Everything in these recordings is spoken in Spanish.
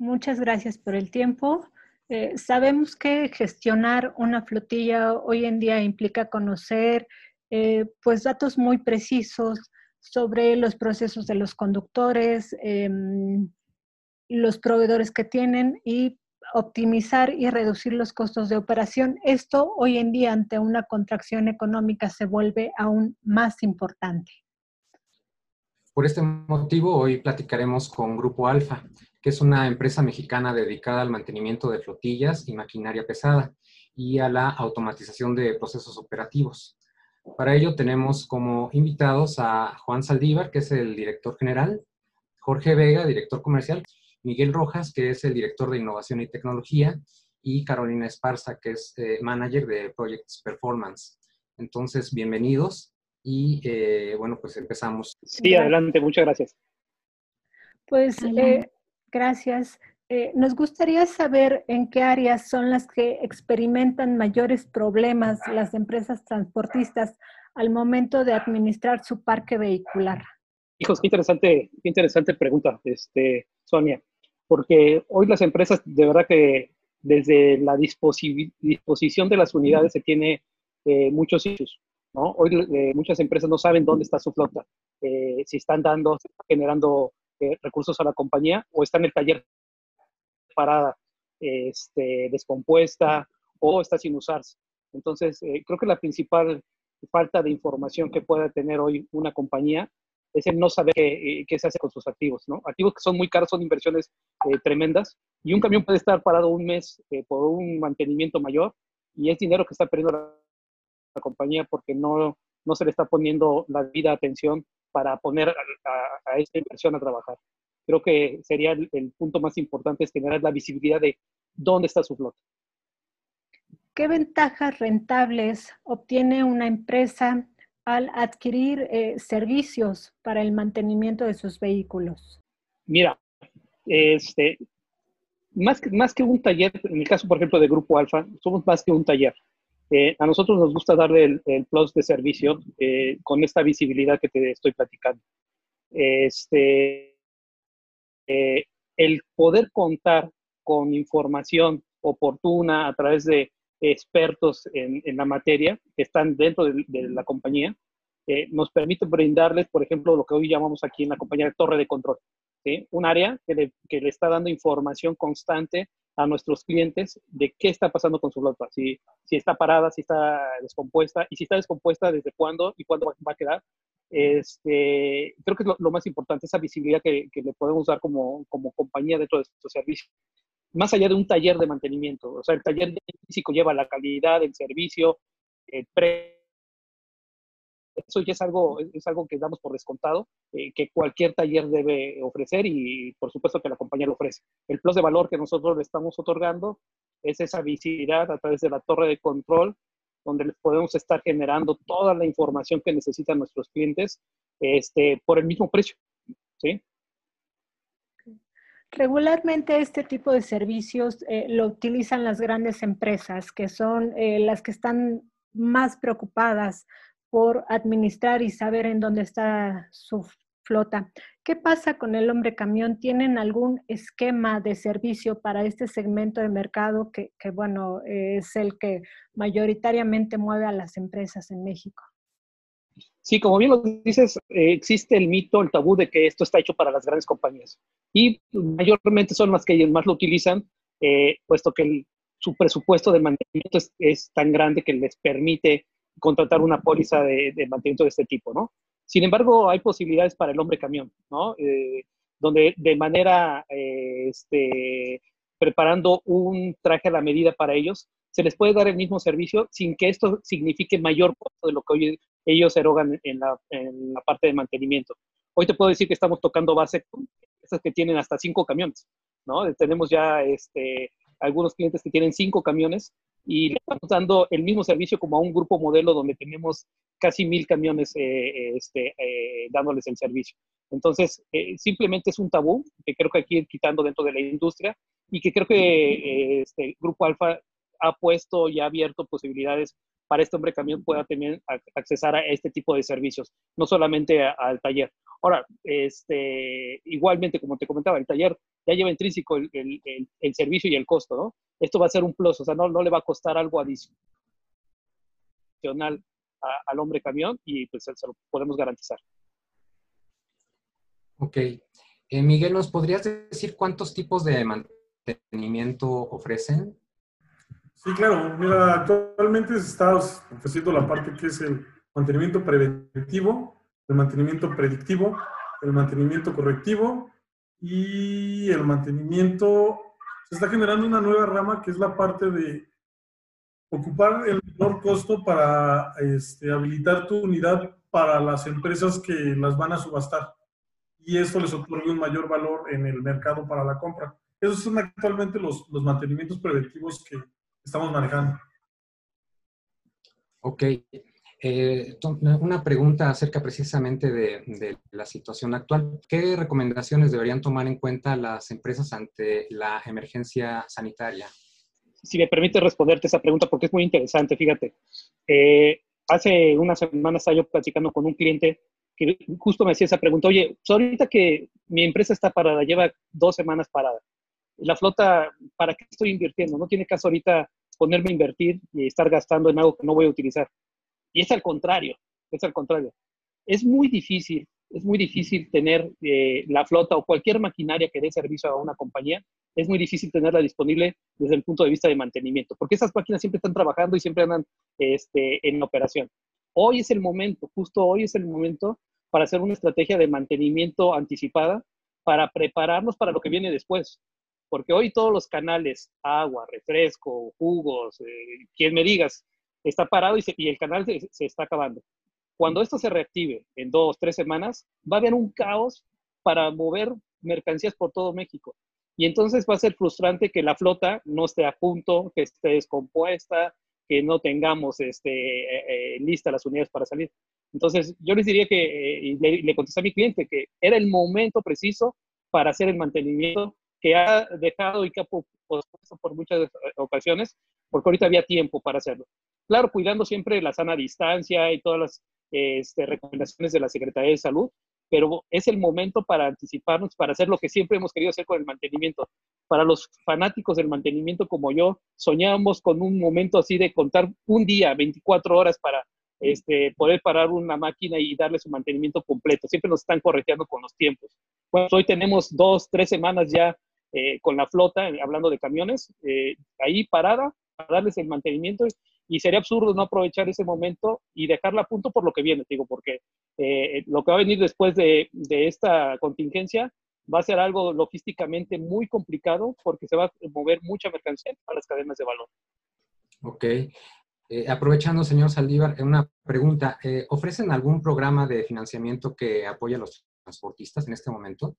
Muchas gracias por el tiempo. Eh, sabemos que gestionar una flotilla hoy en día implica conocer eh, pues datos muy precisos sobre los procesos de los conductores, em, los proveedores que tienen y optimizar y reducir los costos de operación. Esto hoy en día ante una contracción económica se vuelve aún más importante. Por este motivo, hoy platicaremos con Grupo Alfa, que es una empresa mexicana dedicada al mantenimiento de flotillas y maquinaria pesada y a la automatización de procesos operativos. Para ello tenemos como invitados a Juan Saldívar, que es el director general, Jorge Vega, director comercial, Miguel Rojas, que es el director de innovación y tecnología, y Carolina Esparza, que es eh, manager de Projects Performance. Entonces, bienvenidos y eh, bueno, pues empezamos. Sí, adelante, muchas gracias. Pues eh, gracias. nos gustaría saber en qué áreas son las que experimentan mayores problemas las empresas transportistas al momento de administrar su parque vehicular. Hijos, qué interesante, qué interesante pregunta, este, Sonia porque hoy las empresas, de verdad que desde la disposición de las unidades se tiene eh, muchos issues. ¿no? Hoy eh, muchas empresas no saben dónde está su flota, eh, si están dando, generando recursos a la compañía o está en el taller parada, este, descompuesta o está sin usarse. Entonces, creo que la principal falta de información que pueda tener hoy una compañía es el no saber qué, qué, se hace con sus activos, ¿no? Activos que son muy caros, son inversiones eh, tremendas, y un camión puede estar parado un mes eh, por un mantenimiento mayor, y es dinero que está perdiendo la, compañía porque no, no se le está poniendo la vida atención para poner a, esta inversión a trabajar. Creo que sería el, el punto más importante, es generar la visibilidad de dónde está su flota. ¿Qué ventajas rentables obtiene una empresa al adquirir eh, servicios para el mantenimiento de sus vehículos? Mira, este, más, que, más que un taller, en el caso, por ejemplo, de Grupo Alfa, somos más que un taller. Eh, a nosotros nos gusta darle el, plus de servicio eh, con esta visibilidad que te estoy platicando. Este, el poder contar con información oportuna a través de expertos en, la materia que están dentro de, la compañía, eh, nos permite brindarles, por ejemplo, lo que hoy llamamos aquí en la compañía de torre de control. Un área que le, está dando información constante a nuestros clientes de qué está pasando con su flota, si, si está parada, si está descompuesta y si está descompuesta, desde cuándo y cuándo va a quedar. Este, creo que es lo, más importante, esa visibilidad que, que, le podemos dar como, como compañía dentro de estos servicios más allá de un taller de mantenimiento. O sea, el taller físico lleva la calidad del servicio, el pre eso ya es algo, es algo que damos por descontado, eh, que cualquier taller debe ofrecer y por supuesto que la compañía lo ofrece. El plus de valor que nosotros le estamos otorgando es esa visibilidad a través de la torre de control, donde podemos estar generando toda la información que necesitan nuestros clientes este, por el mismo precio. ¿sí? Regularmente este tipo de servicios eh, lo utilizan las grandes empresas, que son eh, las que están más preocupadas por administrar y saber en dónde está su flota. ¿Qué pasa con el hombre camión? ¿Tienen algún esquema de servicio para este segmento de mercado que, bueno, es el que mayoritariamente mueve a las empresas en México? Sí, como bien lo dices, eh, existe el mito, el tabú de que esto está hecho para las grandes compañías. Y mayormente son las que más lo utilizan, eh, puesto que su presupuesto de mantenimiento es, tan grande que les permite contratar una póliza de, mantenimiento de este tipo, ¿no? Sin embargo, hay posibilidades para el hombre camión, ¿no? Eh, donde de manera, este, preparando un traje a la medida para ellos, se les puede dar el mismo servicio sin que esto signifique mayor costo de lo que hoy ellos erogan en la, parte de mantenimiento. Hoy te puedo decir que estamos tocando base con esas que tienen hasta cinco camiones, ¿no? Tenemos ya este, algunos clientes que tienen cinco camiones y le estamos dando el mismo servicio como a un grupo modelo donde tenemos casi mil camiones eh, este, eh, dándoles el servicio. Entonces, eh, simplemente es un tabú que creo que hay que ir quitando dentro de la industria y que creo que este Grupo Alfa ha puesto y ha abierto posibilidades para este hombre camión pueda tener accesar a este tipo de servicios, no solamente al taller. Ahora, este, igualmente, como te comentaba, el taller ya lleva intrínseco el, servicio y el costo, ¿no? Esto va a ser un plus, o sea, no, no le va a costar algo adicional al hombre camión y pues se lo podemos garantizar. Ok. Eh, Miguel, ¿nos podrías decir cuántos tipos de mantenimiento ofrecen? Sí, claro. Mira, actualmente estamos ofreciendo la parte que es el mantenimiento preventivo, el mantenimiento predictivo, el mantenimiento correctivo y el mantenimiento. Se está generando una nueva rama que es la parte de ocupar el menor costo para este, habilitar tu unidad para las empresas que las van a subastar. Y esto les otorga un mayor valor en el mercado para la compra. Esos son actualmente los, los mantenimientos preventivos que estamos manejando. Ok. Eh, una pregunta acerca precisamente de, la situación actual. ¿Qué recomendaciones deberían tomar en cuenta las empresas ante la emergencia sanitaria? Si me permite responderte esa pregunta, porque es muy interesante, fíjate. Eh, hace unas semanas estaba yo platicando con un cliente que justo me hacía esa pregunta, oye, pues ahorita que mi empresa está parada, lleva dos semanas parada, la flota, ¿para qué estoy invirtiendo? No tiene caso ahorita ponerme a invertir y estar gastando en algo que no voy a utilizar. Y es al contrario, es al contrario. Es muy difícil, es muy difícil tener eh, la flota o cualquier maquinaria que dé servicio a una compañía, es muy difícil tenerla disponible desde el punto de vista de mantenimiento, porque esas máquinas siempre están trabajando y siempre andan este, en operación. Hoy es el momento, justo hoy es el momento para hacer una estrategia de mantenimiento anticipada para prepararnos para lo que viene después. Porque hoy todos los canales, agua, refresco, jugos, eh, quien me digas, está parado y, el canal se, está acabando. Cuando esto se reactive en dos, tres semanas, va a haber un caos para mover mercancías por todo México. Y entonces va a ser frustrante que la flota no esté a punto, que esté descompuesta, que no tengamos este, eh, eh, listas las unidades para salir. Entonces, yo les diría que, le, le contesté a mi cliente que era el momento preciso para hacer el mantenimiento que ha dejado y que ha pospuesto por muchas ocasiones, porque ahorita había tiempo para hacerlo. Claro, cuidando siempre la sana distancia y todas las este, recomendaciones de la Secretaría de Salud, pero es el momento para anticiparnos, para hacer lo que siempre hemos querido hacer con el mantenimiento. Para los fanáticos del mantenimiento como yo, soñábamos con un momento así de contar un día, 24 horas para este, poder parar una máquina y darle su mantenimiento completo. Siempre nos están correteando con los tiempos. Bueno, hoy tenemos dos, tres semanas ya eh, con la flota, eh, hablando de camiones, eh, ahí parada para darles el mantenimiento y sería absurdo no aprovechar ese momento y dejarla a punto por lo que viene, digo, porque lo que va a venir después de, esta contingencia va a ser algo logísticamente muy complicado porque se va a mover mucha mercancía a las cadenas de valor. Ok. aprovechando, señor Saldívar, una pregunta. ¿Ofrecen algún programa de financiamiento que apoye a los transportistas en este momento?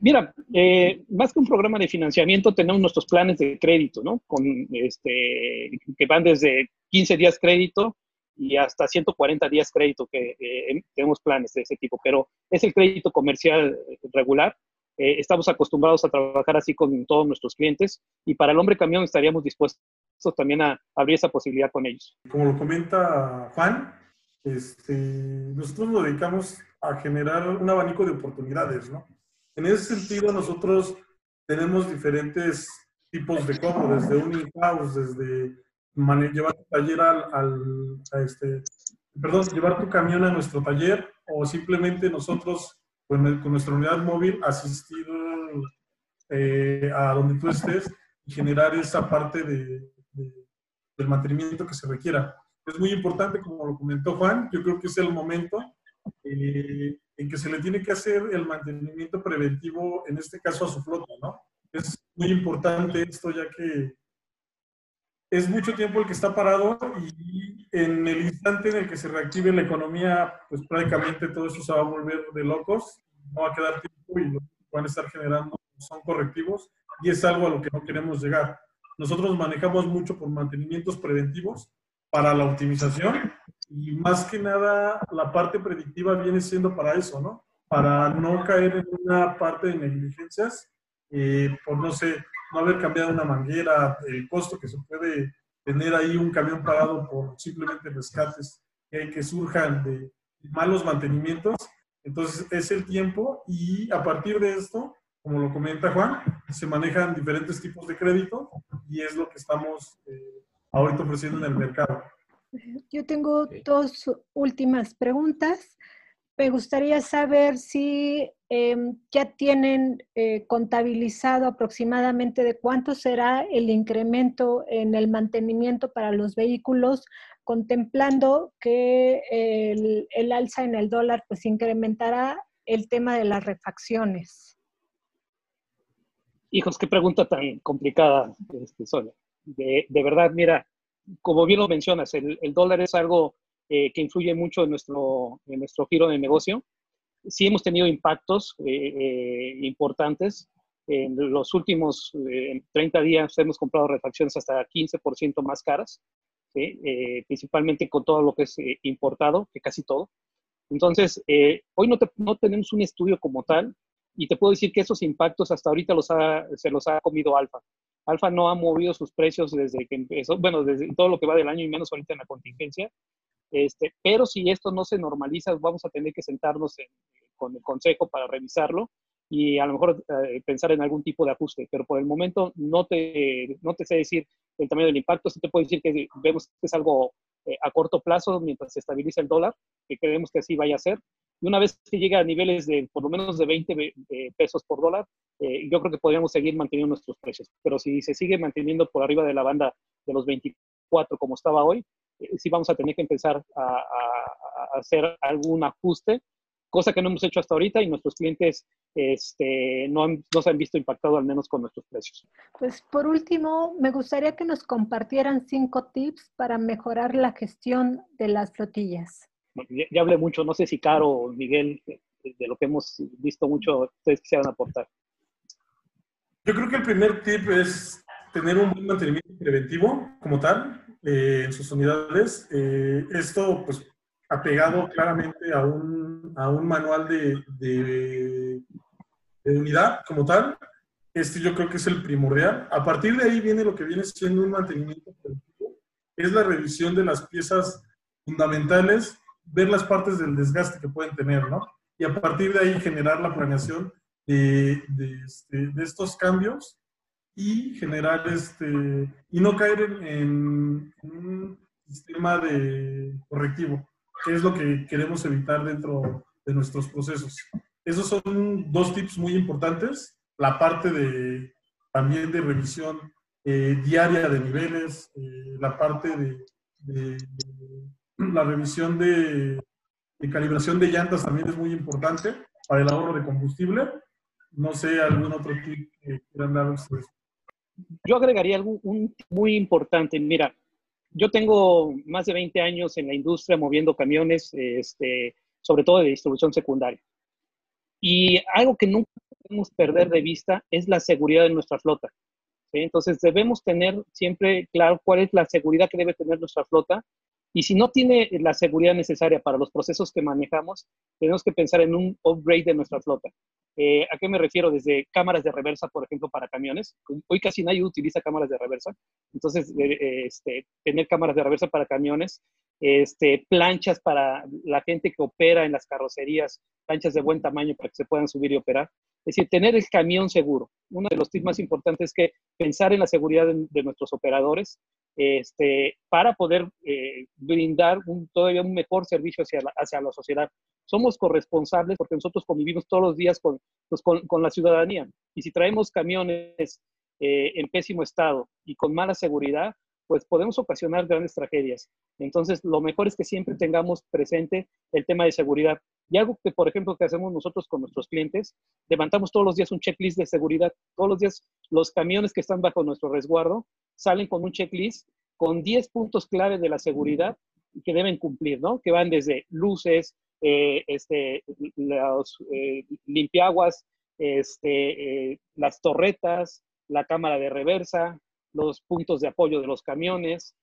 Mira, eh, más que un programa de financiamiento, tenemos nuestros planes de crédito, ¿no? Con este, que van desde 15 días crédito y hasta 140 días crédito, que eh, tenemos planes de ese tipo, pero es el crédito comercial regular. Eh, estamos acostumbrados a trabajar así con todos nuestros clientes y para el hombre camión estaríamos dispuestos también a abrir esa posibilidad con ellos. Como lo comenta Juan, este, nosotros nos dedicamos a generar un abanico de oportunidades, ¿no? En ese sentido, nosotros tenemos diferentes tipos de cobro, desde un in-house, desde llevar tu taller al, este, perdón, llevar tu camión a nuestro taller o simplemente nosotros con, con nuestra unidad móvil asistir eh, a donde tú estés y generar esa parte de, del mantenimiento que se requiera. Es muy importante, como lo comentó Juan, yo creo que es el momento eh, en que se le tiene que hacer el mantenimiento preventivo, en este caso a su flota, ¿no? Es muy importante esto ya que es mucho tiempo el que está parado y en el instante en el que se reactive la economía, pues prácticamente todo eso se va a volver de locos, no va a quedar tiempo y lo que van a estar generando son correctivos y es algo a lo que no queremos llegar. Nosotros manejamos mucho por mantenimientos preventivos para la optimización y más que nada la parte predictiva viene siendo para eso, ¿no? Para no caer en una parte de negligencias, eh, por no sé, no haber cambiado una manguera, el costo que se puede tener ahí un camión parado por simplemente rescates que surjan de malos mantenimientos. Entonces es el tiempo y a partir de esto como lo comenta Juan, se manejan diferentes tipos de crédito y es lo que estamos eh, ahorita ofreciendo en el mercado. Yo tengo dos últimas preguntas. Me gustaría saber si em, ya tienen eh, contabilizado aproximadamente de cuánto será el incremento en el mantenimiento para los vehículos, contemplando que el, el alza en el dólar pues incrementará el tema de las refacciones. Hijos, qué pregunta tan complicada, este, Sonia. De, de verdad, mira, como bien lo mencionas, el, el dólar es algo eh, que influye mucho en nuestro, en nuestro giro de negocio. Sí hemos tenido impactos eh, eh, importantes. En los últimos 30 días hemos comprado refacciones hasta 15% más caras, principalmente con todo lo que es importado, que casi todo. Entonces, hoy no, no tenemos un estudio como tal y te puedo decir que esos impactos hasta ahorita los se los ha comido Alfa. Alfa no ha movido sus precios desde que empezó, bueno, desde todo lo que va del año y menos ahorita en la contingencia. Este, pero si esto no se normaliza, vamos a tener que sentarnos con el consejo para revisarlo y a lo mejor eh, pensar en algún tipo de ajuste. Pero por el momento no te, no te sé decir el tamaño del impacto, sí te puedo decir que vemos que es algo eh, a corto plazo mientras se estabiliza el dólar, que creemos que así vaya a ser. Y una vez que llegue a niveles de por lo menos de 20 pesos por dólar, eh, yo creo que podríamos seguir manteniendo nuestros precios. Pero si se sigue manteniendo por arriba de la banda de los 24 como estaba hoy, eh, sí vamos a tener que empezar a, hacer algún ajuste, cosa que no hemos hecho hasta ahorita y nuestros clientes este, no, no se han visto impactados al menos con nuestros precios. Pues por último, me gustaría que nos compartieran cinco tips para mejorar la gestión de las flotillas. Ya, hablé mucho, no sé si Caro o Miguel, de lo que hemos visto mucho, ustedes quisieran aportar. Yo creo que el primer tip es tener un buen mantenimiento preventivo como tal eh, en sus unidades. Eh, esto, pues, apegado claramente a un, a un manual de, de, unidad como tal. Este yo creo que es el primordial. A partir de ahí viene lo que viene siendo un mantenimiento preventivo. Es la revisión de las piezas fundamentales, ver las partes del desgaste que pueden tener, ¿no? Y a partir de ahí generar la planeación de, de, este, estos cambios y generar este y no caer en, un sistema de correctivo, que es lo que queremos evitar dentro de nuestros procesos. Esos son dos tips muy importantes. La parte de también de revisión eh, diaria de niveles, eh, la parte de, la revisión de, calibración de llantas también es muy importante para el ahorro de combustible. No sé, algún otro tip que quieran dar. Yo agregaría algo un, muy importante. Mira, yo tengo más de 20 años en la industria moviendo camiones, este, sobre todo de distribución secundaria. Y algo que nunca podemos perder de vista es la seguridad de nuestra flota. Entonces debemos tener siempre claro cuál es la seguridad que debe tener nuestra flota. Y si no tiene la seguridad necesaria para los procesos que manejamos, tenemos que pensar en un upgrade de nuestra flota. Eh, ¿A qué me refiero? Desde cámaras de reversa, por ejemplo, para camiones. Hoy casi nadie utiliza cámaras de reversa. Entonces, eh, eh, este, tener cámaras de reversa para camiones, este, planchas para la gente que opera en las carrocerías, planchas de buen tamaño para que se puedan subir y operar. Es decir, tener el camión seguro. Uno de los tips más importantes es que pensar en la seguridad de, nuestros operadores este, para poder brindar un, todavía un mejor servicio hacia hacia la sociedad somos corresponsables porque nosotros convivimos todos los días con, pues, con, la ciudadanía. Y si traemos camiones eh, en pésimo estado y con mala seguridad, pues podemos ocasionar grandes tragedias. Entonces, lo mejor es que siempre tengamos presente el tema de seguridad. Y algo que, por ejemplo, que hacemos nosotros con nuestros clientes, levantamos todos los días un checklist de seguridad. Todos los días los camiones que están bajo nuestro resguardo salen con un checklist con 10 puntos clave de la seguridad que deben cumplir, ¿no? Que van desde luces, eh, este, los eh, limpiaguas, este, eh, las torretas, la cámara de reversa, los puntos de apoyo de los camiones,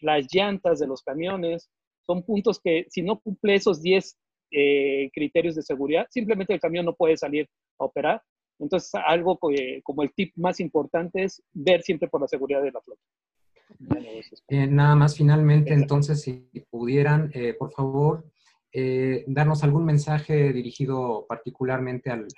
las llantas de los camiones. Son puntos que si no cumple esos 10 criterios de seguridad, simplemente el camión no puede salir a operar. Entonces, algo como el tip más importante es ver siempre por la seguridad de la flota. nada más finalmente, entonces, si pudieran, por favor, eh, darnos algún mensaje dirigido particularmente al,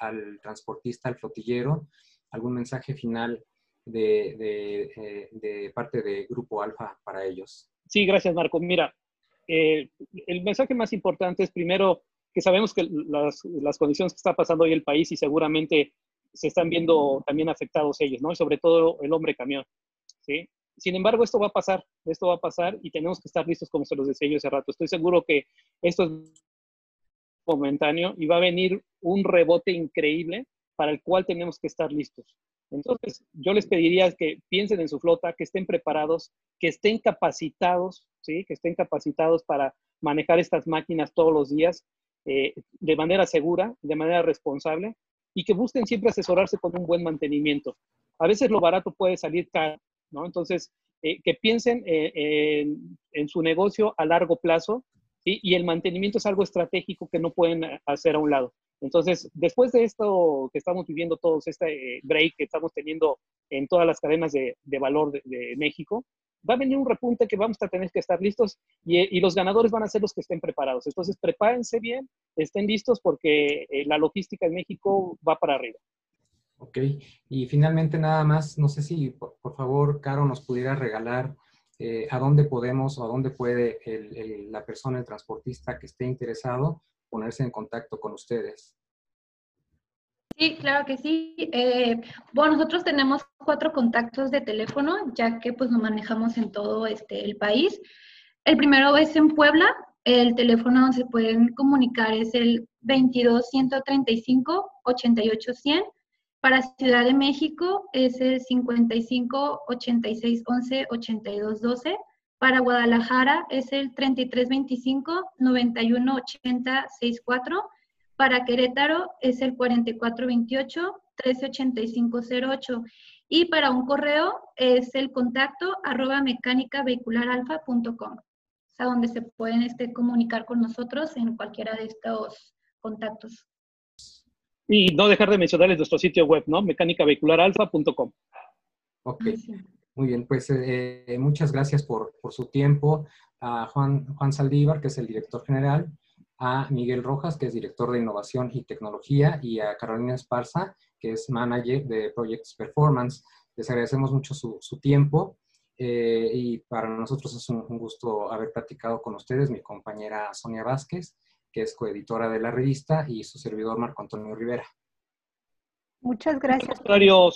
transportista, al flotillero, algún mensaje final de, eh, parte de Grupo Alfa para ellos. Sí, gracias Marco. Mira, el mensaje más importante es primero que sabemos que las, condiciones que está pasando hoy el país y seguramente se están viendo también afectados ellos, ¿no? Sobre todo el hombre camión, ¿sí? Sin embargo, esto va a pasar, esto va a pasar y tenemos que estar listos como se los decía yo hace rato. Estoy seguro que esto es momentáneo y va a venir un rebote increíble para el cual tenemos que estar listos. Entonces, yo les pediría que piensen en su flota, que estén preparados, que estén capacitados, ¿sí? que estén capacitados para manejar estas máquinas todos los días eh, de manera segura, de manera responsable y que busquen siempre asesorarse con un buen mantenimiento. A veces lo barato puede salir caro, ¿no? Entonces, eh, que piensen eh, en, su negocio a largo plazo y el mantenimiento es algo estratégico que no pueden hacer a un lado. Entonces, después de esto que estamos viviendo todos, este break que estamos teniendo en todas las cadenas de, valor de México, va a venir un repunte que vamos a tener que estar listos y, los ganadores van a ser los que estén preparados. Entonces, prepárense bien, estén listos porque eh, la logística en México va para arriba. Ok, y finalmente nada más, no sé si por, favor, Caro, nos pudiera regalar eh, a dónde podemos o a dónde puede la persona, el transportista que esté interesado, ponerse en contacto con ustedes. Sí, claro que sí. Eh, bueno, nosotros tenemos cuatro contactos de teléfono, ya que pues nos manejamos en todo este, el país. El primero es en Puebla. El teléfono donde se pueden comunicar es el 22 135 88 100. Para Ciudad de México es el 55 86 11 82 12. Para Guadalajara es el 33 25 91 80 64 para Querétaro es el 4428-138508 y para un correo es el contacto arroba mecánicavehicularalfa.com, o sea, donde se pueden este, comunicar con nosotros en cualquiera de estos contactos. Y no dejar de mencionarles nuestro sitio web, ¿no? mecánicavehicularalfa.com. Ok, muy bien, pues eh, muchas gracias por, por, su tiempo a Juan, Juan Saldívar, que es el director general, a Miguel Rojas, que es director de innovación y tecnología, y a Carolina Esparza, que es manager de Projects Performance. Les agradecemos mucho su, tiempo eh, y para nosotros es un, gusto haber platicado con ustedes, mi compañera Sonia Vázquez, que es coeditora de la revista, y su servidor Marco Antonio Rivera. Muchas gracias.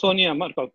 Sonia, Marco.